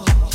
Oh.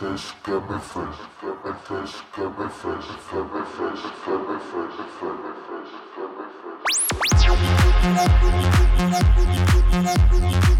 fresh, got me fresh, got me fresh, got me fresh, got me fresh, got me fresh, got me fresh, got me fresh.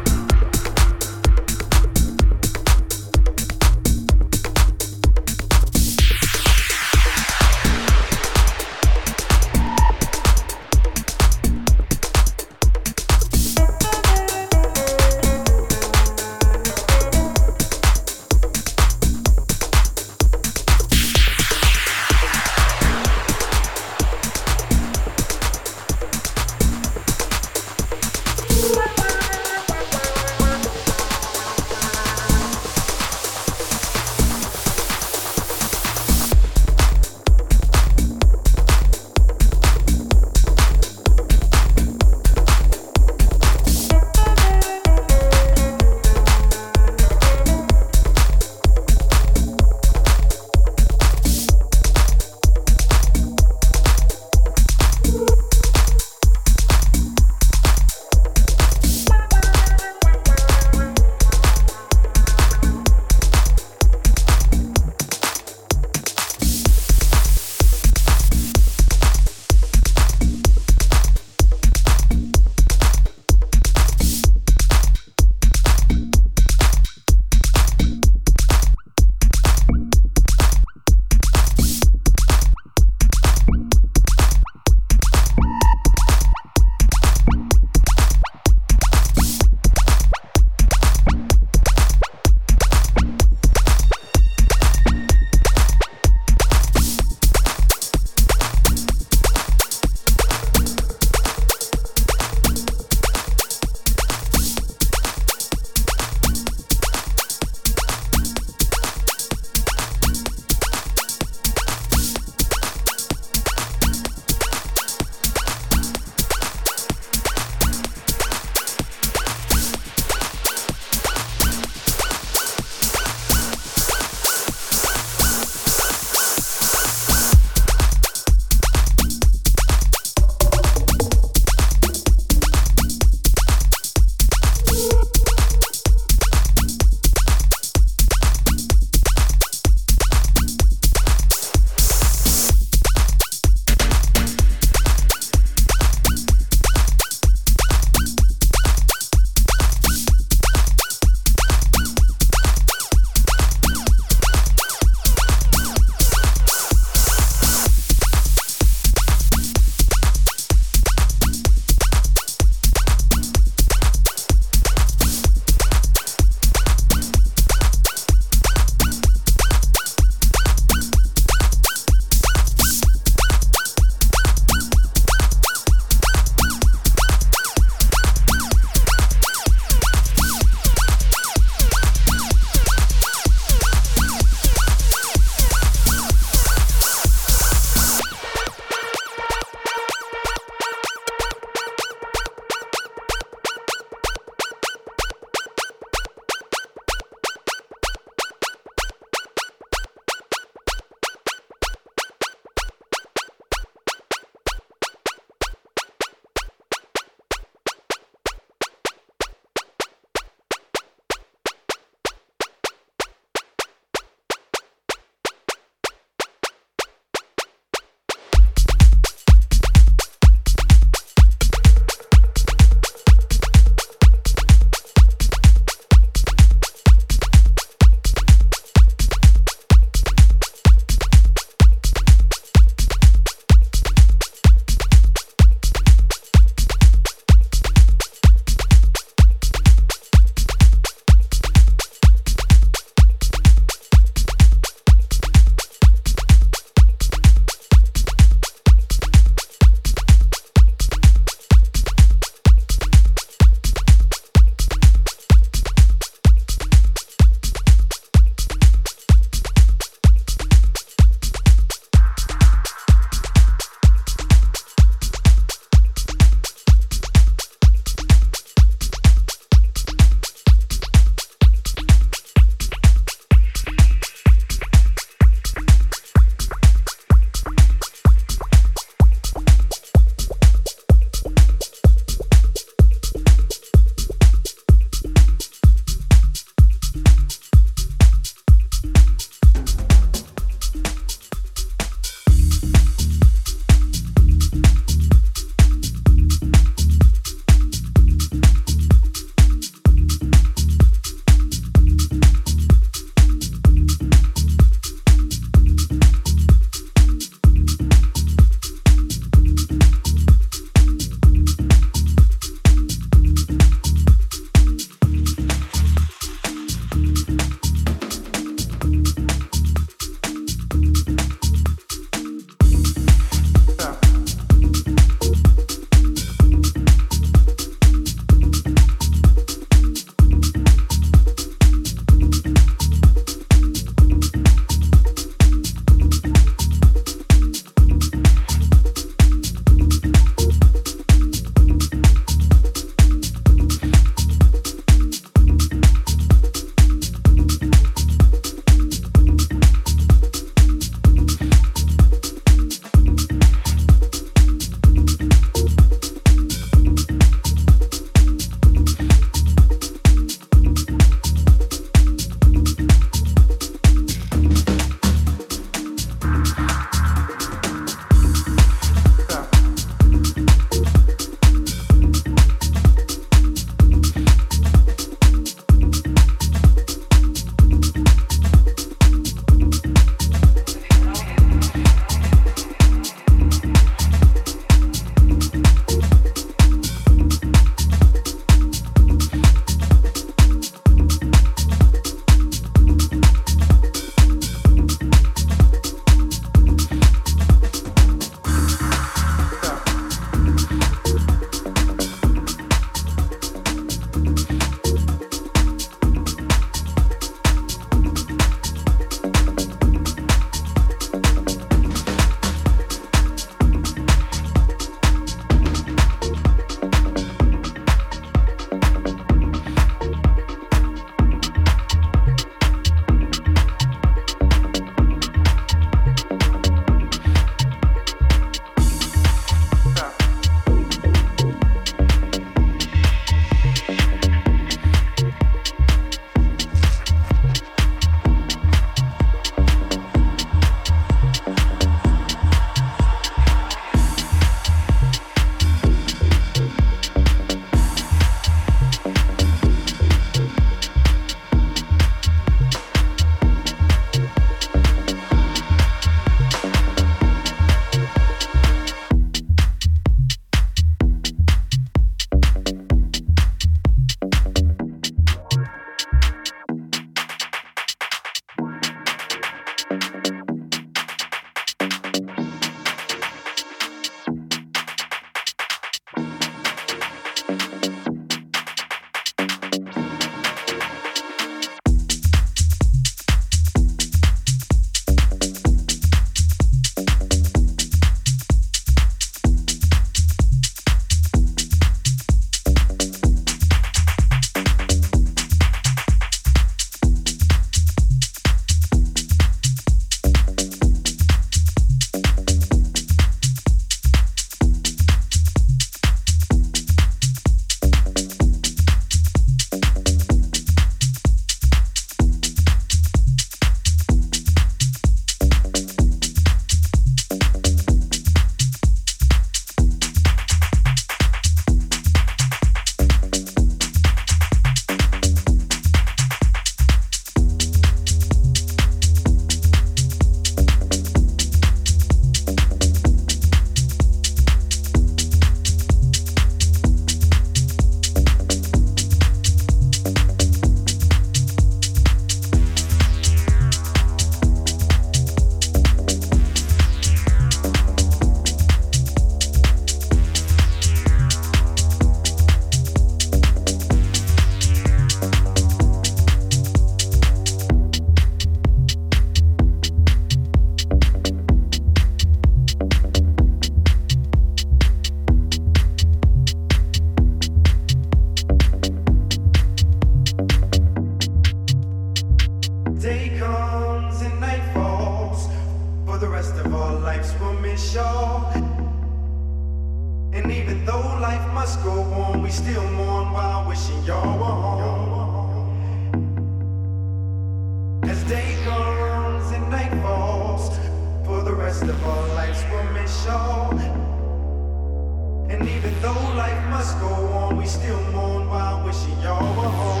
And even though life must go on, we still mourn while wishing y'all were home.